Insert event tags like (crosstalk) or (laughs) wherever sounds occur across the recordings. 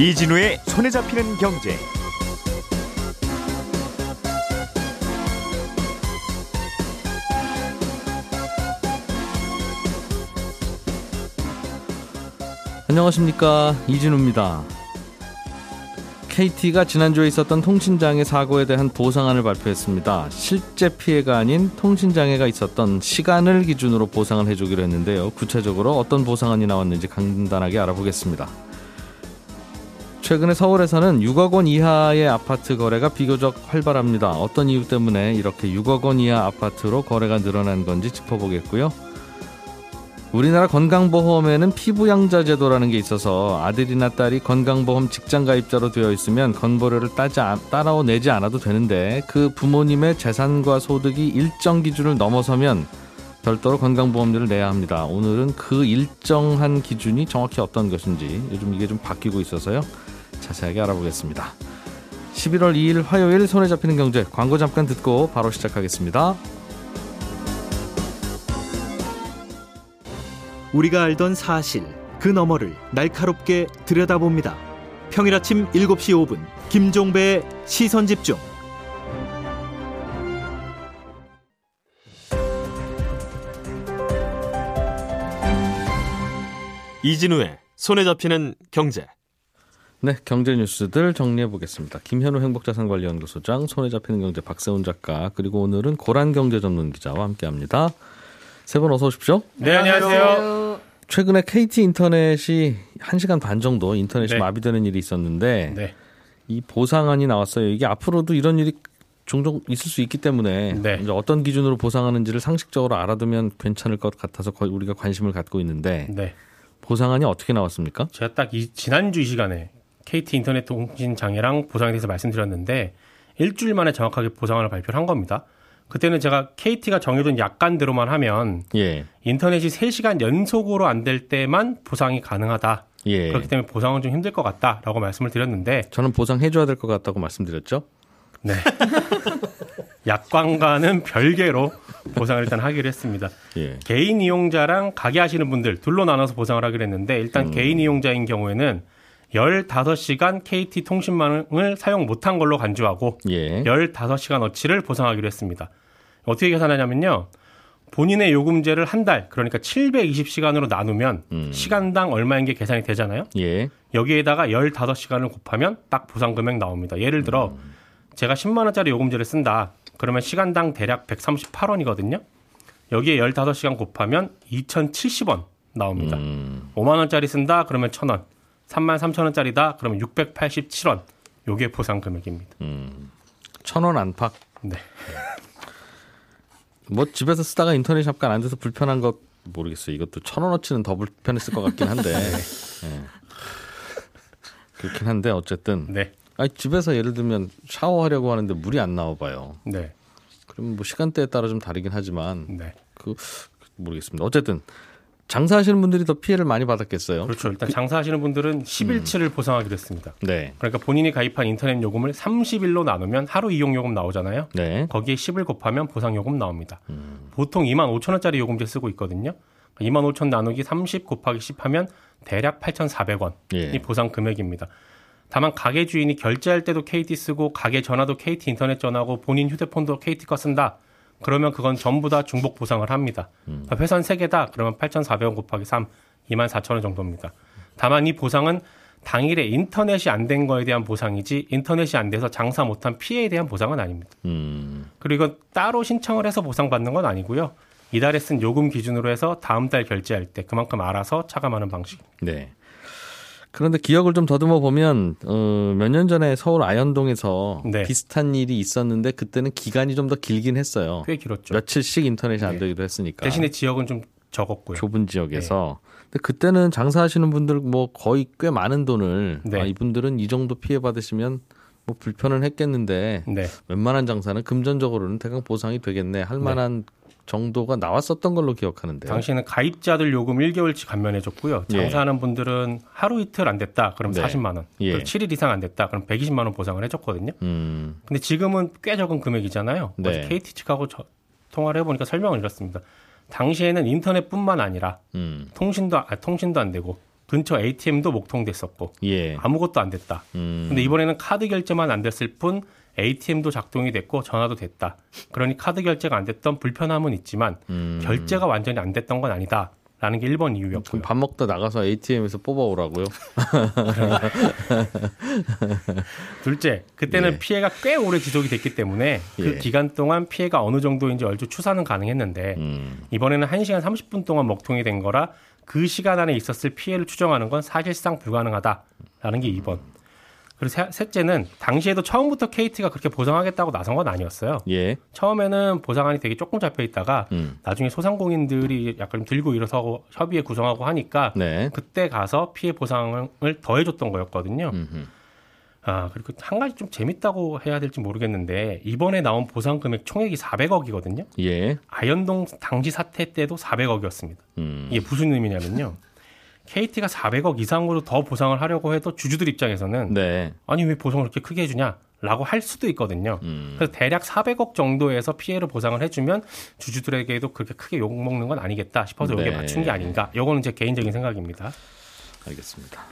이진우의 손에 잡히는 경제. 안녕하십니까 이진우입니다. KT가 지난주에 있었던 통신장애 사고에 대한 보상안을 발표했습니다. 실제 피해가 아닌 통신장애가 있었던 시간을 기준으로 보상을 해주기로 했는데요. 구체적으로 어떤 보상안이 나왔는지 간단하게 알아보겠습니다. 최근에 서울에서는 6억 원 이하의 아파트 거래가 비교적 활발합니다. 어떤 이유 때문에 이렇게 6억 원 이하 아파트로 거래가 늘어난 건지 짚어보겠고요. 우리나라 건강보험에는 피부양자 제도라는 게 있어서 아들이나 딸이 건강보험 직장 가입자로 되어 있으면 건보료를 따지, 따라 내지 않아도 되는데 그 부모님의 재산과 소득이 일정 기준을 넘어서면 별도로 건강보험료를 내야 합니다. 오늘은 그 일정한 기준이 정확히 어떤 것인지 요즘 이게 좀 바뀌고 있어서요. 자세하게 알아보겠습니다. 11월 2일 화요일 손에 잡히는 경제 광고 잠깐 듣고 바로 시작하겠습니다. 우리가 알던 사실 그 너머를 날카롭게 들여다봅니다. 평일 아침 7시 5분 김종배의 시선 집중. 이진우의 손에 잡히는 경제. 네, 경제 뉴스들 정리해 보겠습니다. 김현우 행복자산관리연구소장, 손에 잡히는 경제 박세훈 작가, 그리고 오늘은 고란 경제 전문 기자와 함께합니다. 세 분 어서 오십시오. 네, 안녕하세요. 최근에 KT 인터넷이 1시간 반 정도 인터넷이 네. 마비되는 일이 있었는데 네. 이 보상안이 나왔어요. 이게 앞으로도 이런 일이 종종 있을 수 있기 때문에 네. 이제 어떤 기준으로 보상하는지를 상식적으로 알아두면 괜찮을 것 같아서 우리가 관심을 갖고 있는데 네. 보상안이 어떻게 나왔습니까? 제가 딱 이 지난주 이 시간에 KT 인터넷 통신 장애랑 보상에 대해서 말씀드렸는데 일주일 만에 정확하게 보상안을 발표를 한 겁니다. 그때는 제가 KT가 정해둔 약관대로만 하면 예. 인터넷이 3시간 연속으로 안 될 때만 보상이 가능하다. 예. 그렇기 때문에 보상은 좀 힘들 것 같다라고 말씀을 드렸는데 저는 보상해줘야 될 것 같다고 말씀드렸죠. 네. (laughs) 약관과는 별개로 보상을 일단 하기로 했습니다. 예. 개인 이용자랑 가게 하시는 분들 둘로 나눠서 보상을 하기로 했는데 일단 음. 개인 이용자인 경우에는 15시간 KT 통신망을 사용 못한 걸로 간주하고 예. 15시간 어치를 보상하기로 했습니다. 어떻게 계산하냐면요. 본인의 요금제를 한 달, 그러니까 720시간으로 나누면 음. 시간당 얼마인 게 계산이 되잖아요. 예. 여기에다가 15시간을 곱하면 딱 보상 금액 나옵니다. 예를 들어 음. 제가 10만 원짜리 요금제를 쓴다. 그러면 시간당 대략 138원이거든요. 여기에 15시간 곱하면 2,070원 나옵니다. 음. 5만 원짜리 쓴다. 그러면 1,000원. 3만 3천 원짜리다. 그러면 687원. 요게 보상 금액입니다. 음. 1,000원 안팎. 네. (laughs) 뭐 집에서 쓰다가 인터넷 잠깐 안 돼서 불편한 거 모르겠어요. 이것도 천 원어치는 더 불편했을 것 같긴 한데. (laughs) 네. 그렇긴 한데 어쨌든. 네. 아니 집에서 예를 들면 샤워하려고 하는데 물이 안 나와 봐요. 네. 그럼 뭐 시간대에 따라 좀 다르긴 하지만 네. 그 모르겠습니다. 어쨌든 장사하시는 분들이 더 피해를 많이 받았겠어요. 그렇죠. 일단 그, 장사하시는 분들은 10일치를 음. 보상하기로 했습니다. 네. 그러니까 본인이 가입한 인터넷 요금을 30일로 나누면 하루 이용 요금 나오잖아요. 네. 거기에 10을 곱하면 보상 요금 나옵니다. 음. 보통 2만 5천 원짜리 요금제 쓰고 있거든요. 2만 5천 나누기 30 곱하기 10 하면 대략 8,400원이 예. 보상 금액입니다. 다만 가게 주인이 결제할 때도 KT 쓰고 가게 전화도 KT 인터넷 전화고 본인 휴대폰도 KT 거 쓴다. 그러면 그건 전부 다 중복 보상을 합니다. 음. 회선 3개다. 그러면 8,400원 곱하기 3, 24,000원 정도입니다. 다만 이 보상은 당일에 인터넷이 안 된 거에 대한 보상이지 인터넷이 안 돼서 장사 못한 피해에 대한 보상은 아닙니다. 음. 그리고 따로 신청을 해서 보상받는 건 아니고요. 이달에 쓴 요금 기준으로 해서 다음 달 결제할 때 그만큼 알아서 차감하는 방식입니다. 네. 그런데 기억을 좀 더듬어 보면 어, 몇 년 전에 서울 아현동에서 네. 비슷한 일이 있었는데 그때는 기간이 좀 더 길긴 했어요. 꽤 길었죠. 며칠씩 인터넷이 안 네. 되기도 했으니까. 대신에 지역은 좀 적었고요. 좁은 지역에서. 네. 근데 그때는 장사하시는 분들 뭐 거의 꽤 많은 돈을 네. 아, 이분들은 이 정도 피해 받으시면 뭐 불편은 했겠는데 네. 웬만한 장사는 금전적으로는 대강 보상이 되겠네 할 네. 만한 정도가 나왔었던 걸로 기억하는데. 당시에는 가입자들 요금 1개월치 감면해줬고요. 예. 장사하는 예. 분들은 하루 이틀 안 됐다. 그럼 네. 40만 원. 예. 또 7일 이상 안 됐다. 그럼 120만 원 보상을 해줬거든요. 음. 근데 지금은 꽤 적은 금액이잖아요. 네. KT 측하고 저, 통화를 해보니까 설명을 드렸습니다. 당시에는 인터넷뿐만 아니라 음. 통신도 아, 통신도 안 되고 근처 ATM도 목통됐었고 예. 아무것도 안 됐다. 음. 근데 이번에는 카드 결제만 안 됐을 뿐 ATM도 작동이 됐고 전화도 됐다. 그러니 카드 결제가 안 됐던 불편함은 있지만 음. 결제가 완전히 안 됐던 건 아니다. 라는 게 1번 이유였고요. 밥 먹다 나가서 ATM에서 뽑아오라고요? 둘째, 그때는 예. 피해가 꽤 오래 지속이 됐기 때문에 그 예. 기간 동안 피해가 어느 정도인지 얼추 추산은 가능했는데 음. 이번에는 1시간 30분 동안 먹통이 된 거라 그 시간 안에 있었을 피해를 추정하는 건 사실상 불가능하다라는 게 2번. 그리고 셋 째는 당시에도 처음부터 KT가 그렇게 보상하겠다고 나선 건 아니었어요. 예. 처음에는 보상안이 되게 조금 잡혀 있다가 음. 나중에 소상공인들이 약간 들고 일어서고 협의회 구성하고 하니까 네. 그때 가서 피해 보상을 더해줬던 거였거든요. 음흠. 아 그리고 한 가지 좀 재밌다고 해야 될지 모르겠는데 이번에 나온 보상 금액 총액이 400억이거든요. 예. 아현동 당시 사태 때도 400억이었습니다. 음. 이게 무슨 의미냐면요. KT가 400억 이상으로 더 보상을 하려고 해도 주주들 입장에서는 네. 아니 왜 보상을 그렇게 크게 해주냐? 라고 할 수도 있거든요. 음. 그래서 대략 400억 정도에서 피해를 보상을 해주면 주주들에게도 그렇게 크게 욕 먹는 건 아니겠다 싶어서 네. 여기에 맞춘 게 아닌가. 이거는 제 개인적인 생각입니다. 알겠습니다.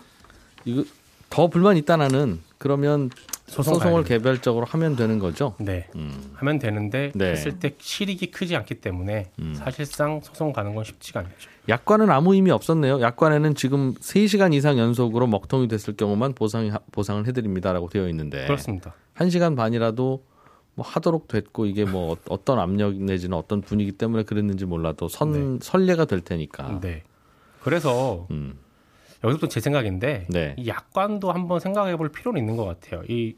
이거 더 불만 있다 나는 그러면 소송 을 개별적으로 하면 되는 거죠? 네. 음. 하면 되는데 네. 했을 때 실익이 크지 않기 때문에 음. 사실상 소송 가는 건 쉽지가 않죠. 약관은 아무 의미 없었네요. 약관에는 지금 3시간 이상 연속으로 먹통이 됐을 경우만 보상 보상을 해 드립니다라고 되어 있는데 그렇습니다. 1시간 반이라도 뭐 하도록 됐고 이게 뭐 어, (laughs) 어떤 압력 내지는 어떤 분위기 때문에 그랬는지 몰라도 선 네. 선례가 될 테니까. 네. 그래서 음. 여기서부터 제 생각인데 네. 이 약관도 한번 생각해 볼 필요는 있는 것 같아요. 이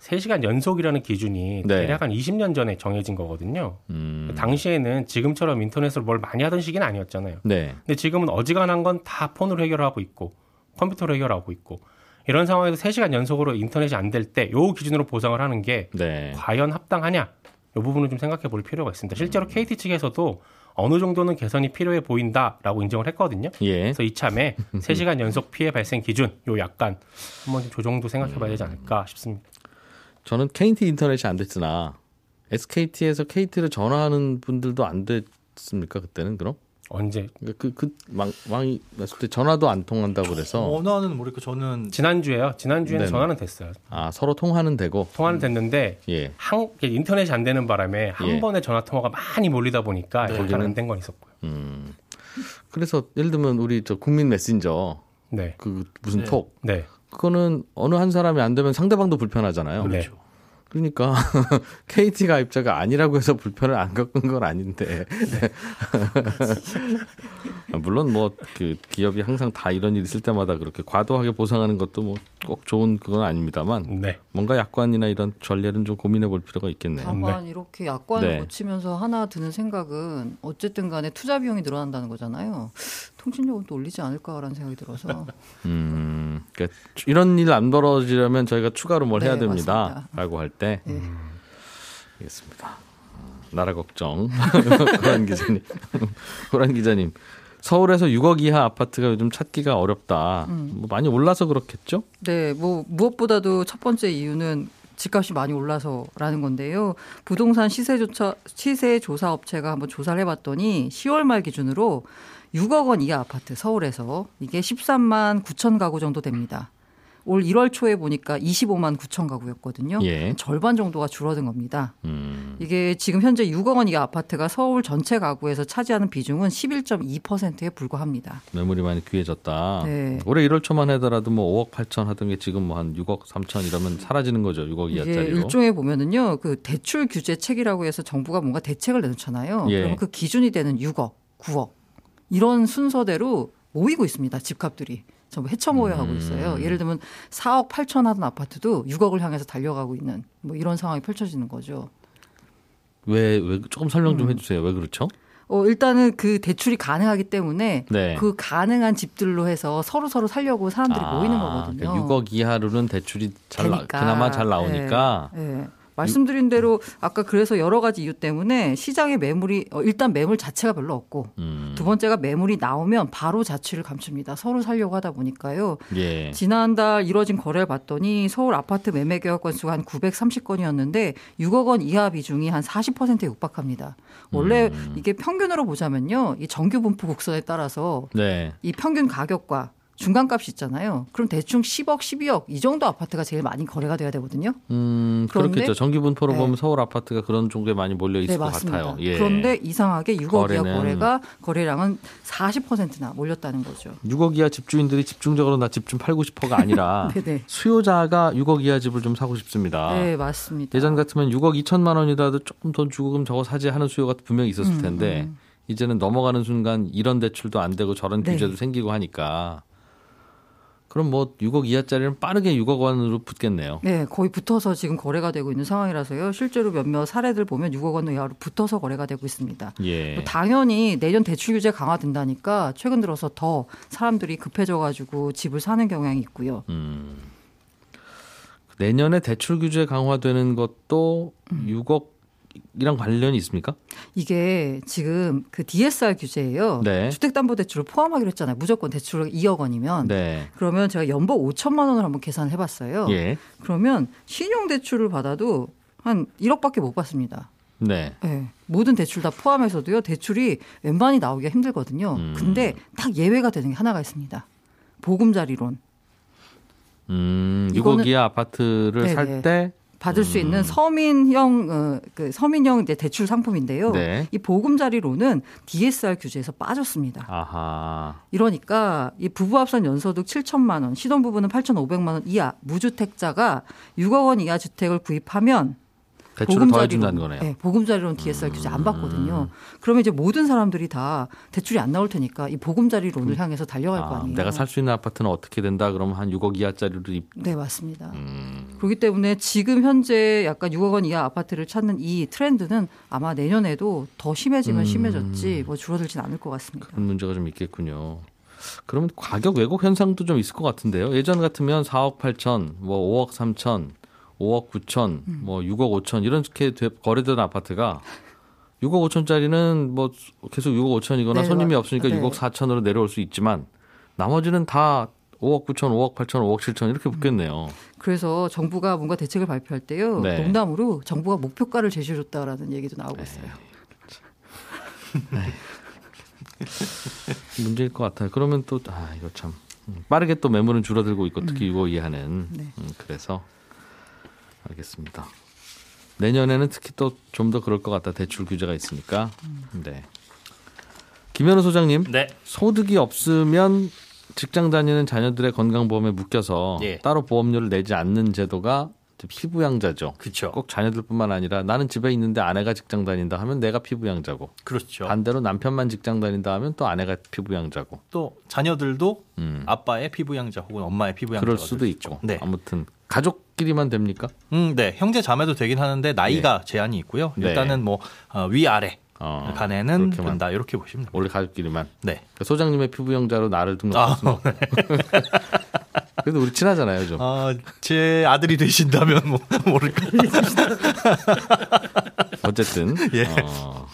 3시간 연속이라는 기준이 네. 대략 한 20년 전에 정해진 거거든요. 음. 당시에는 지금처럼 인터넷으로 뭘 많이 하던 시기는 아니었잖아요. 네. 근데 지금은 어지간한 건 다 폰으로 해결하고 있고 컴퓨터로 해결하고 있고 이런 상황에서 3시간 연속으로 인터넷이 안 될 때 요 기준으로 보상을 하는 게 네. 과연 합당하냐? 이 부분을 좀 생각해 볼 필요가 있습니다. 실제로 음. KT 측에서도 어느 정도는 개선이 필요해 보인다라고 인정을 했거든요. 예. 그래서 이참에 3시간 연속 피해 발생 기준 요 약간 한번 좀 조정도 생각해 봐야 되지 않을까 싶습니다. 저는 KT 인터넷이 안 됐으나 SKT에서 KT를 전화하는 분들도 안 됐습니까? 그때는 그럼? 언제? 그그 그, 망, 망이 났을 때 전화도 안 통한다고 그래서 전화는 모르겠고 저는 지난주에요. 지난주에는 네네. 전화는 됐어요. 아 서로 통화는 되고 통화는 됐는데 예. 한 인터넷이 안 되는 바람에 한 예. 번에 전화 통화가 많이 몰리다 보니까 네. 거기는 안된 건 있었고요. 음. 그래서 예를 들면 우리 저 국민 메신저 네. 그 무슨 네. 톡 네. 그거는 어느 한 사람이 안 되면 상대방도 불편하잖아요. 그렇죠. 그러니까 (laughs) KT 가 입자가 아니라고 해서 불편을 안 겪은 건 아닌데 물론 뭐 그 기업이 항상 다 이런 일 있을 때마다 그렇게 과도하게 보상하는 것도 뭐 꼭 좋은 그건 아닙니다만 네. 뭔가 약관이나 이런 전례는 좀 고민해 볼 필요가 있겠네요. 다만 네. 이렇게 약관을 네. 고치면서 하나 드는 생각은 어쨌든 간에 투자 비용이 늘어난다는 거잖아요. 통신요금 또 올리지 않을까라는 생각이 들어서. (laughs) 음, 그러니까 이런 일 안 벌어지려면 저희가 추가로 뭘 네, 해야 됩니다.라고 할 때. 네. 음, 알겠습니다. 나라 걱정. (laughs) 고란 기자님. (laughs) 고란 기자님. 서울에서 6억 이하 아파트가 요즘 찾기가 어렵다. 음. 뭐 많이 올라서 그렇겠죠? 네, 뭐 무엇보다도 첫 번째 이유는 집값이 많이 올라서라는 건데요. 부동산 시세조차 시세 조사 업체가 한번 조사를 해봤더니 10월 말 기준으로 6억 원 이하 아파트 서울에서 이게 13만 9천 가구 정도 됩니다. 올 1월 초에 보니까 25만 9천 가구였거든요. 예. 절반 정도가 줄어든 겁니다. 음. 이게 지금 현재 6억 원 이하 아파트가 서울 전체 가구에서 차지하는 비중은 11.2%에 불과합니다. 매물이 많이 귀해졌다. 네. 올해 1월 초만 하더라도 뭐 5억 8천 하던 게 지금 뭐 한 6억 3천 이러면 사라지는 거죠. 6억 이하짜리로. 일종의 보면은요. 그 대출 규제 책이라고 해서 정부가 뭔가 대책을 내놓잖아요. 예. 그러면 그 기준이 되는 6억, 9억 이런 순서대로 모이고 있습니다. 집값들이. 전부 헤쳐 모여 하고 있어요. 음. 예를 들면 4억 8천 하던 아파트도 6억을 향해서 달려가고 있는 뭐 이런 상황이 펼쳐지는 거죠. 왜, 왜 조금 설명 좀 음. 해주세요. 왜 그렇죠? 어, 일단은 그 대출이 가능하기 때문에 네. 그 가능한 집들로 해서 서로 서로 살려고 사람들이 아, 모이는 거거든요. 그러니까 6억 이하로는 대출이 잘 나, 그나마 잘 나오니까. 네, 네. 말씀드린 대로 아까 그래서 여러 가지 이유 때문에 시장에 매물이 어, 일단 매물 자체가 별로 없고 음. 두 번째가 매물이 나오면 바로 자취를 감춥니다. 서로 살려고 하다 보니까요. 예. 지난달 이뤄진 거래를 봤더니 서울 아파트 매매 계약 건수가 한 930건이었는데 6억 원 이하 비중이 한 40%에 육박합니다. 원래 음. 이게 평균으로 보자면요. 이 정규 분포 곡선에 따라서 네. 이 평균 가격과 중간값이 있잖아요. 그럼 대충 10억, 12억 이 정도 아파트가 제일 많이 거래가 돼야 되거든요. 음, 그렇겠죠. 정기 분포로 네. 보면 서울 아파트가 그런 정도에 많이 몰려 있을 네, 것 맞습니다. 같아요. 예. 그런데 이상하게 6억 거래는... 이하 거래가 거래량은 40%나 몰렸다는 거죠. 6억 이하 집주인들이 집중적으로 나 집 좀 팔고 싶어가 아니라 (laughs) 수요자가 6억 이하 집을 좀 사고 싶습니다. 네, 맞습니다. 예전 같으면 6억 2천만 원이라도 조금 돈 주고 그럼 저거 사지 하는 수요가 분명히 있었을 음, 텐데 음, 음. 이제는 넘어가는 순간 이런 대출도 안 되고 저런 네. 규제도 생기고 하니까 그럼 뭐 6억 이하짜리는 빠르게 6억 원으로 붙겠네요. 네, 거의 붙어서 지금 거래가 되고 있는 상황이라서요. 실제로 몇몇 사례들 보면 6억 원 이하로 붙어서 거래가 되고 있습니다. 예. 뭐 당연히 내년 대출 규제 강화된다니까 최근 들어서 더 사람들이 급해져 가지고 집을 사는 경향이 있고요. 음. 내년에 대출 규제 강화되는 것도 음. 6억 이랑 관련이 있습니까? 이게 지금 그 DSR 규제예요. 네. 주택담보대출을 포함하기로 했잖아요. 무조건 대출 2억 원이면. 네. 그러면 제가 연봉 5천만 원을 한번 계산을 해봤어요. 예. 그러면 신용대출을 받아도 한 1억밖에 못 받습니다. 네. 네. 모든 대출 다 포함해서도요. 대출이 웬만히 나오기가 힘들거든요. 음. 근데 딱 예외가 되는 게 하나가 있습니다. 보금자리론. 음, 6억 이하 아파트를 살 때 받을 수 있는 음. 서민형 어, 그 서민형 이제 대출 상품인데요. 네. 이 보금자리로는 DSR 규제에서 빠졌습니다. 아하. 이러니까 이 부부 합산 연소득 7천만 원, 신혼부부는 8,500만 원 이하 무주택자가 6억 원 이하 주택을 구입하면 대출을 더해준다는 거네요. 네, 보금자리로는 DSR 규제 안 받거든요. 그러면 이제 모든 사람들이 다 대출이 안 나올 테니까 이 보금자리론을 음. 향해서 달려갈 아, 거 아니에요. 내가 살 수 있는 아파트는 어떻게 된다? 그러면 한 6억 이하짜리로 입... 네 맞습니다. 음. 그렇기 때문에 지금 현재 약간 6억 원 이하 아파트를 찾는 이 트렌드는 아마 내년에도 더 심해지면 음. 심해졌지 뭐 줄어들진 않을 것 같습니다. 그런 문제가 좀 있겠군요. 그러면 가격 왜곡 현상도 좀 있을 것 같은데요. 예전 같으면 4억 8천, 뭐 5억 3천 5억 9천, 음. 뭐 6억 5천 이렇게 거래되는 아파트가 6억 5천짜리는 뭐 계속 6억 5천이거나 네, 손님이 없으니까 네. 6억 4천으로 내려올 수 있지만 나머지는 다 5억 9천, 5억 8천, 5억 7천 이렇게 붙겠네요. 그래서 정부가 뭔가 대책을 발표할 때요. 네. 농담으로 정부가 목표가를 제시해줬다라는 얘기도 나오고 있어요. (laughs) 문제일 것 같아요. 그러면 또, 아, 이거 참. 빠르게 또 매물은 줄어들고 있고 특히 음. 6억 이하는. 네. 음, 그래서 알겠습니다. 내년에는 특히 또 좀 더 그럴 것 같다. 대출 규제가 있으니까. 네. 김현우 소장님. 네. 소득이 없으면 직장 다니는 자녀들의 건강보험에 묶여서 예. 따로 보험료를 내지 않는 제도가 피부양자죠. 그렇죠. 꼭 자녀들뿐만 아니라 나는 집에 있는데 아내가 직장 다닌다 하면 내가 피부양자고. 그렇죠. 반대로 남편만 직장 다닌다 하면 또 아내가 피부양자고. 또 자녀들도 음. 아빠의 피부양자 혹은 엄마의 피부양자. 그럴 수도 있고. 네. 아무튼 가족끼리만 됩니까? 음, 네. 형제 자매도 되긴 하는데 나이가 네. 제한이 있고요. 네. 일단은 뭐 어, 위아래 어, 간에는 된다 이렇게 보시면 됩니다. 원래 가족끼리만. 네. 그러니까 소장님의 피부형자로 나를 등록했습니다. 아, 네. (laughs) 그래도 우리 친하잖아요, 좀. 아, 제 아들이 되신다면 뭐 모를까. (laughs) 어쨌든. 예. 어.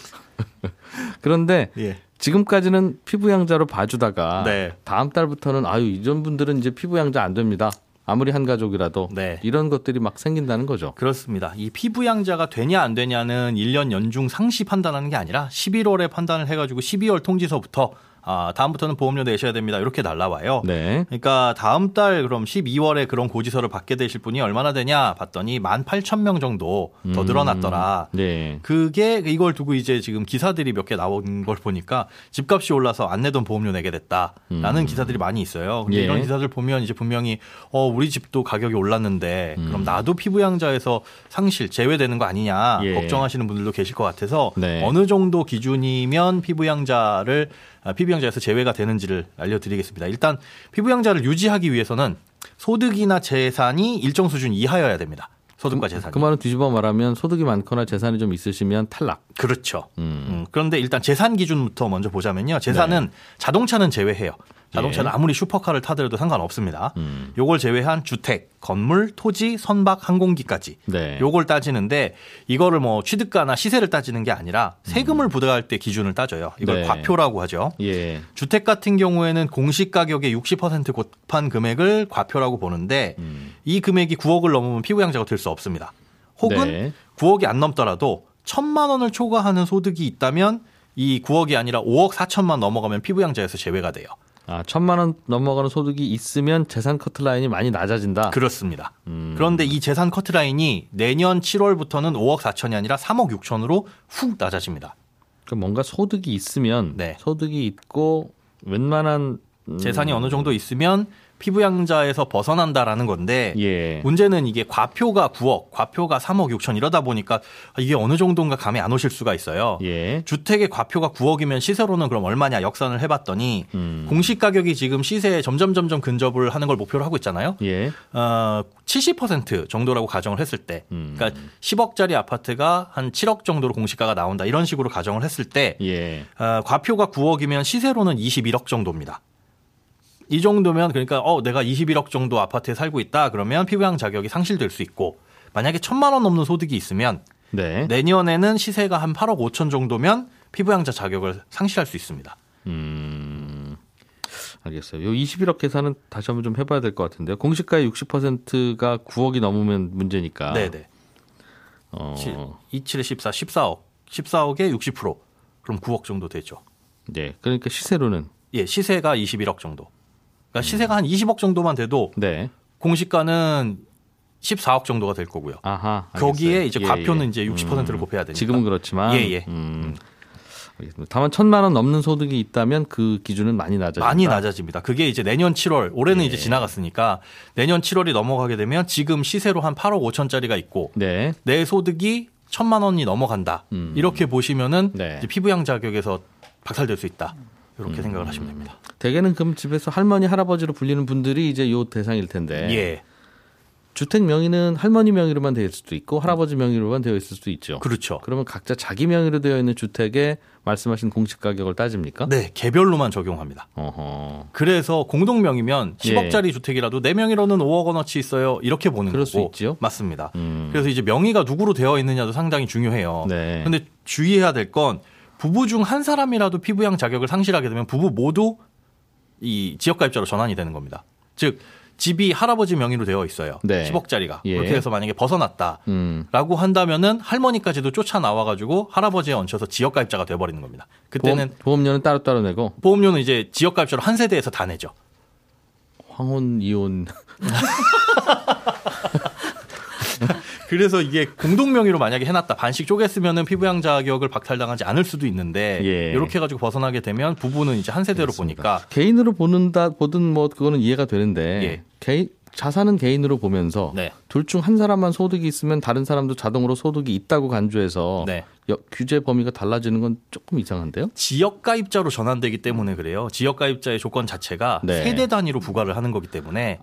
그런데 예. 지금까지는 피부양자로 봐주다가 네. 다음 달부터는 아유 이전 분들은 이제 피부양자 안 됩니다. 아무리 한 가족이라도 네. 이런 것들이 막 생긴다는 거죠. 그렇습니다. 이 피부양자가 되냐 안 되냐는 1년 연중 상시 판단하는 게 아니라 11월에 판단을 해가지고 12월 통지서부터 아, 다음부터는 보험료 내셔야 됩니다. 이렇게 날라와요. 네. 그러니까 다음 달 그럼 12월에 그런 고지서를 받게 되실 분이 얼마나 되냐 봤더니 18,000명 정도 더 음. 늘어났더라. 음, 네. 그게 이걸 두고 이제 지금 기사들이 몇 개 나온 걸 보니까 집값이 올라서 안 내던 보험료 내게 됐다라는 음. 기사들이 많이 있어요. 근데 예. 이런 기사들 보면 이제 분명히 어 우리 집도 가격이 올랐는데 음. 그럼 나도 피부양자에서 상실 제외되는 거 아니냐 예. 걱정하시는 분들도 계실 것 같아서 네. 어느 정도 기준이면 피부양자를 아, 피부양자에서 제외가 되는지를 알려드리겠습니다. 일단 피부양자를 유지하기 위해서는 소득이나 재산이 일정 수준 이하여야 됩니다. 소득과 재산. 그 말은 뒤집어 말하면 소득이 많거나 재산이 좀 있으시면 탈락. 그렇죠. 음. 음. 그런데 일단 재산 기준부터 먼저 보자면요. 재산은 네. 자동차는 제외해요. 자동차는 예. 아무리 슈퍼카를 타더라도 상관없습니다. 음. 요걸 제외한 주택, 건물, 토지, 선박, 항공기까지 네. 요걸 따지는데 이거를 뭐 취득가나 시세를 따지는 게 아니라 세금을 음. 부과할 때 기준을 따져요. 이걸 네. 과표라고 하죠. 예. 주택 같은 경우에는 공시 가격의 60% 곱한 금액을 과표라고 보는데 음. 이 금액이 9억을 넘으면 피부양자가 될 수 없습니다. 혹은 네. 9억이 안 넘더라도 천만 원을 초과하는 소득이 있다면 이 9억이 아니라 5억 4천만 넘어가면 피부양자에서 제외가 돼요. 아, 천만 원 넘어가는 소득이 있으면 재산 커트라인이 많이 낮아진다. 그렇습니다. 음. 그런데 이 재산 커트라인이 내년 7월부터는 5억 4천이 아니라 3억 6천으로 훅 낮아집니다. 그 뭔가 소득이 있으면 네. 소득이 있고 웬만한 음. 재산이 어느 정도 있으면 피부양자에서 벗어난다라는 건데 예. 문제는 이게 과표가 9억, 과표가 3억 6천 이러다 보니까 이게 어느 정도인가 감이 안 오실 수가 있어요. 예. 주택의 과표가 9억이면 시세로는 그럼 얼마냐 역산을 해봤더니 음. 공시 가격이 지금 시세에 점점 점점 근접을 하는 걸 목표로 하고 있잖아요. 예. 어, 70% 정도라고 가정을 했을 때, 음. 그러니까 10억짜리 아파트가 한 7억 정도로 공시가가 나온다 이런 식으로 가정을 했을 때, 예. 어, 과표가 9억이면 시세로는 21억 정도입니다. 이 정도면 그러니까 어 내가 21억 정도 아파트에 살고 있다 그러면 피부양 자격이 상실될 수 있고 만약에 천만 원 넘는 소득이 있으면 네. 내년에는 시세가 한 8억 5천 정도면 피부양자 자격을 상실할 수 있습니다. 음. 알겠어요. 요 21억 계산은 다시 한번 좀 해봐야 될 것 같은데요. 공시가의 60%가 9억이 넘으면 문제니까. 네네. 어. 27에 14, 14억. 14억에 60% 그럼 9억 정도 되죠. 네. 그러니까 시세로는 예, 시세가 21억 정도. 그러니까 시세가 한 20억 정도만 돼도 네. 공시가는 14억 정도가 될 거고요. 아하, 거기에 이제 예, 과표는 예. 이제 60%를 음, 곱해야 되니까. 지금은 그렇지만. 예, 예. 음. 다만 천만 원 넘는 소득이 있다면 그 기준은 많이 낮아집니다. 많이 낮아집니다. 그게 이제 내년 7월 올해는 예. 이제 지나갔으니까 내년 7월이 넘어가게 되면 지금 시세로 한 8억 5천짜리가 있고 네. 내 소득이 천만 원이 넘어간다. 음. 이렇게 보시면은 네. 피부양 자격에서 박살될 수 있다. 이렇게 음. 생각을 하시면 됩니다. 대개는 그럼 집에서 할머니 할아버지로 불리는 분들이 이제 요 대상일 텐데. 예. 주택 명의는 할머니 명의로만 되어 있을 수도 있고 할아버지 명의로만 되어 있을 수도 있죠. 그렇죠. 그러면 각자 자기 명의로 되어 있는 주택에 말씀하신 공시 가격을 따집니까? 네, 개별로만 적용합니다. 어허. 그래서 공동 명의면 10억짜리 예. 주택이라도 내 명의로는 5억 원어치 있어요. 이렇게 보는 그럴 거고. 수 있죠. 맞습니다. 음. 그래서 이제 명의가 누구로 되어 있느냐도 상당히 중요해요. 네. 근데 주의해야 될 건 부부 중 한 사람이라도 피부양 자격을 상실하게 되면 부부 모두 이 지역가입자로 전환이 되는 겁니다. 즉 집이 할아버지 명의로 되어 있어요. 네. 10억짜리가. 예. 그렇게 해서 만약에 벗어났다라고 음. 한다면은 할머니까지도 쫓아 나와가지고 할아버지에 얹혀서 지역가입자가 돼버리는 겁니다. 그때는 보험, 료는 따로 따로 내고 보험료는 이제 지역가입자로 한 세대에서 다 내죠. 황혼 이혼 (laughs) 그래서 이게 공동 명의로 만약에 해놨다 반씩 쪼갰으면은 피부양 자격을 박탈당하지 않을 수도 있는데 예. 이렇게 해가지고 벗어나게 되면 부부는 이제 한 세대로 그렇습니다. 보니까 개인으로 보는다 보든 뭐 그거는 이해가 되는데 예. 개인 자산은 개인으로 보면서 네. 둘중 한 사람만 소득이 있으면 다른 사람도 자동으로 소득이 있다고 간주해서 네. 규제 범위가 달라지는 건 조금 이상한데요? 지역 가입자로 전환되기 때문에 그래요. 지역 가입자의 조건 자체가 네. 세대 단위로 부과를 하는 거기 때문에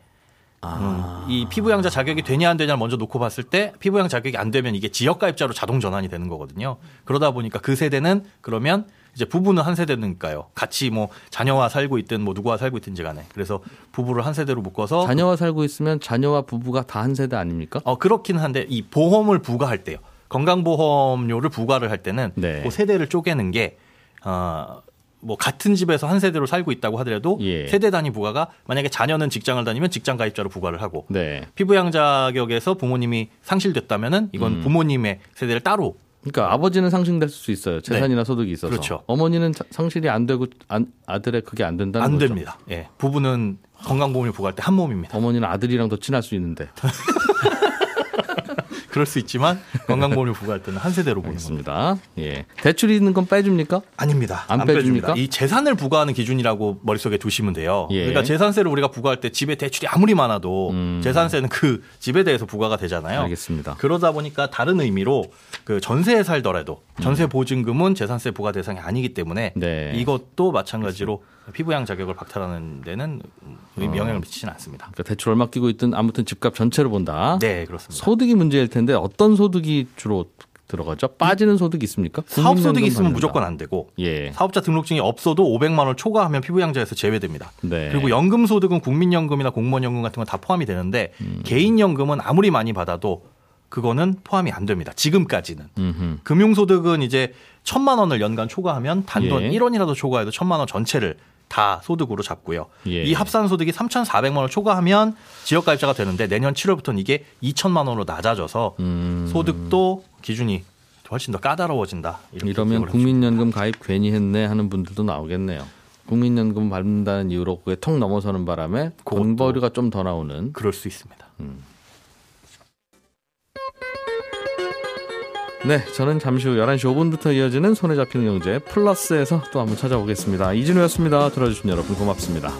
아. 음, 이 피부양자 자격이 되냐 안 되냐를 먼저 놓고 봤을 때 피부양 자격이 안 되면 이게 지역가입자로 자동 전환이 되는 거거든요. 그러다 보니까 그 세대는 그러면 이제 부부는 한 세대니까요. 같이 뭐 자녀와 살고 있든 뭐 누구와 살고 있든지 간에 그래서 부부를 한 세대로 묶어서 자녀와 살고 있으면 자녀와 부부가 다 한 세대 아닙니까? 어 그렇긴 한데 이 보험을 부과할 때요. 건강보험료를 부과를 할 때는 네. 그 세대를 쪼개는 게 어, 뭐 같은 집에서 한 세대로 살고 있다고 하더라도 예. 세대 단위 부과가 만약에 자녀는 직장을 다니면 직장 가입자로 부과를 하고 네. 피부양 자격에서 부모님이 상실됐다면은 이건 음. 부모님의 세대를 따로 그러니까 아버지는 상실될 수 있어요. 재산이나 네. 소득이 있어서. 그렇죠. 어머니는 상실이 안 되고 아들의 그게 안 된다는 안 거죠. 됩니다. 예. 부부는 건강보험을 부과할 때 한 몸입니다. 어머니는 아들이랑 더 친할 수 있는데. (laughs) 그럴 수 있지만 (laughs) 건강보험료 부과할 때는 한 세대로 보는 겁니다. 예. 대출이 있는 건 빼줍니까? 아닙니다. 안, 안 빼줍니까? 이 재산을 부과하는 기준이라고 머릿속에 두시면 돼요. 예. 그러니까 재산세를 우리가 부과할 때 집에 대출이 아무리 많아도 음. 재산세는 그 집에 대해서 부과가 되잖아요. 알겠습니다. 그러다 보니까 다른 의미로 그 전세에 살더라도 전세 음. 보증금은 재산세 부과 대상이 아니기 때문에 네. 이것도 마찬가지로 피부양 자격을 박탈하는 데는 영향을 어. 미치지는 않습니다. 그러니까 대출 얼마 끼고 있든 아무튼 집값 전체로 본다. 네, 그렇습니다. 소득이 문제일 텐데 어떤 소득이 주로 들어가죠? 빠지는 소득이 있습니까? 사업 소득이 있으면 무조건 안 되고 예. 사업자 등록증이 없어도 500만 원 초과하면 피부양자에서 제외됩니다. 네. 그리고 연금 소득은 국민연금이나 공무원연금 같은 건 다 포함이 되는데 음. 개인연금은 아무리 많이 받아도 그거는 포함이 안 됩니다. 지금까지는. 음흠. 금융소득은 이제 천만 원을 연간 초과하면 단돈 예. 1원이라도 초과해도 천만 원 전체를 다 소득으로 잡고요. 예. 이 합산 소득이 3,400만 원을 초과하면 지역 가입자가 되는데 내년 7월부터는 이게 2천만 원으로 낮아져서 음. 소득도 기준이 훨씬 더 까다로워진다. 이러면 국민연금 가입 괜히 했네 하는 분들도 나오겠네요. 국민연금 받는다는 이유로 그게 통 넘어서는 바람에 공버리가 좀 더 나오는 그럴 수 있습니다. 음. 네, 저는 잠시 후 11시 5분부터 이어지는 손에 잡히는 경제 플러스에서 또 한번 찾아오겠습니다. 이진우였습니다. 들어주신 여러분 고맙습니다.